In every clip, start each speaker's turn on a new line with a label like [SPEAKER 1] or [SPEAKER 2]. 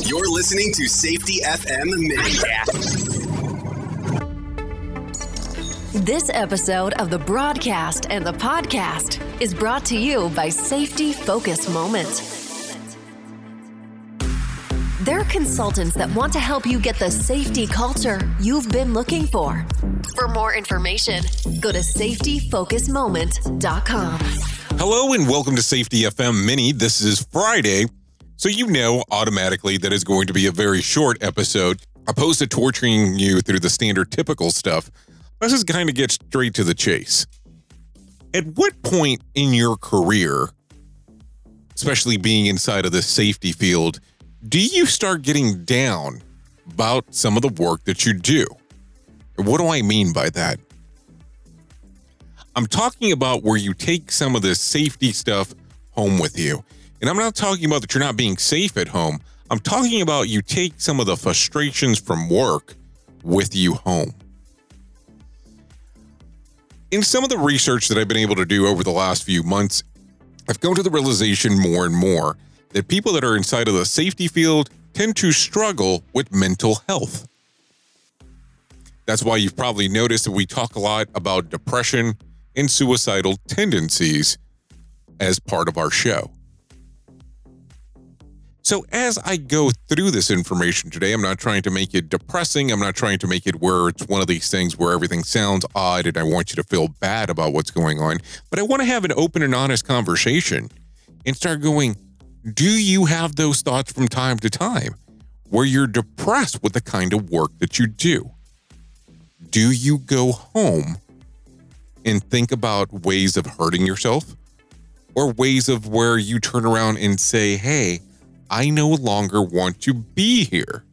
[SPEAKER 1] You're listening to Safety FM Mini.
[SPEAKER 2] This episode of the broadcast and the podcast is brought to you by Safety Focus Moment. They're consultants that want to help you get the safety culture you've been looking for. For more information, go to safetyfocusmoment.com.
[SPEAKER 3] Hello and welcome to Safety FM Mini. This is Friday, so you know automatically that it's going to be a very short episode. Opposed to torturing you through the standard typical stuff, let's just kind of get straight to the chase. At what point in your career, especially being inside of the safety field, do you start getting down about some of the work that you do? What do I mean by that? I'm talking about where you take some of the safety stuff home with you. And I'm not talking about that you're not being safe at home. I'm talking about you take some of the frustrations from work with you home. In some of the research that I've been able to do over the last few months, I've come to the realization more and more that people that are inside of the safety field tend to struggle with mental health. That's why you've probably noticed that we talk a lot about depression and suicidal tendencies as part of our show. So, as I go through this information today, I'm not trying to make it depressing. I'm not trying to make it where it's one of these things where everything sounds odd and I want you to feel bad about what's going on. But I want to have an open and honest conversation and start going, do you have those thoughts from time to time where you're depressed with the kind of work that you do? Do you go home and think about ways of hurting yourself or ways of where you turn around and say, Hey, I no longer want to be here.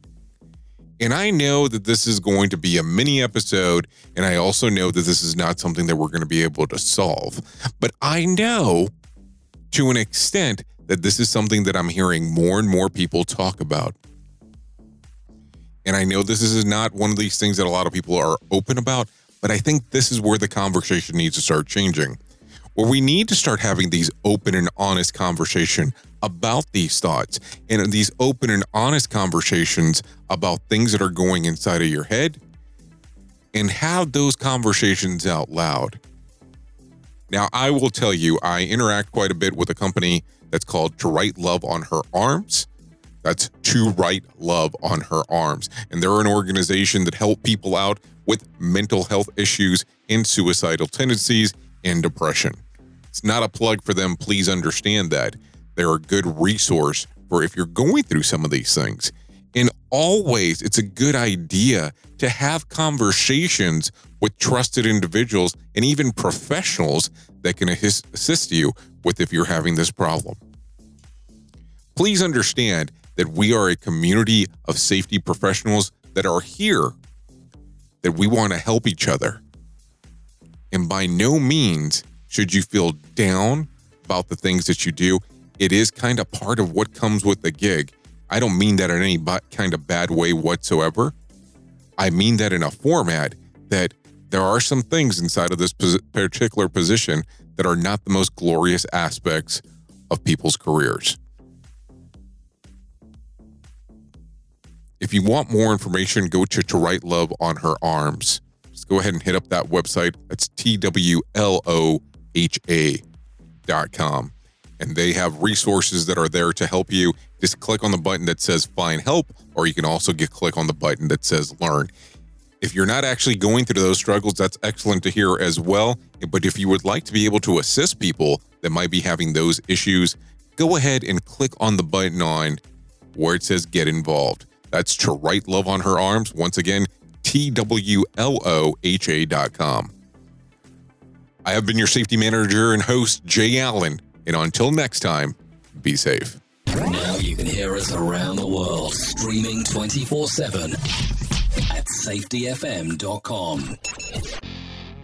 [SPEAKER 3] And I know that this is going to be a mini episode. And I also know that this is not something that we're going to be able to solve. But I know to an extent that this is something that I'm hearing more and more people talk about. And I know this is not one of these things that a lot of people are open about, but I think this is where the conversation needs to start changing. Where we need to start having these open and honest conversation about these thoughts and these open and honest conversations about things that are going inside of your head and have those conversations out loud. Now, I will tell you, I interact quite a bit with a company that's called To Write Love on Her Arms. That's To Write Love on Her Arms. And they're an organization that help people out with mental health issues and suicidal tendencies and depression. It's not a plug for them, please understand that. They're a good resource for if you're going through some of these things. And always, it's a good idea to have conversations with trusted individuals and even professionals that can assist you with if you're having this problem. Please understand that we are a community of safety professionals that are here, that we want to help each other. And by no means should you feel down about the things that you do. It is kind of part of what comes with the gig. I don't mean that in any kind of bad way whatsoever. I mean that in a format that there are some things inside of this particular position that are not the most glorious aspects of people's careers. If you want more information, go to To Write Love on Her Arms. Just go ahead and hit up that website. That's TWLOHA.com. And they have resources that are there to help you. Just click on the button that says Find Help, or you can also get click on the button that says Learn. If you're not actually going through those struggles, that's excellent to hear as well. But if you would like to be able to assist people that might be having those issues, go ahead and click on the button on where it says Get Involved. That's to write love on her arms. Once again, TWLOHA.com. I have been your safety manager and host, Jay Allen. And until next time, be safe.
[SPEAKER 4] Now you can hear us around the world, streaming 24 7 at safetyfm.com.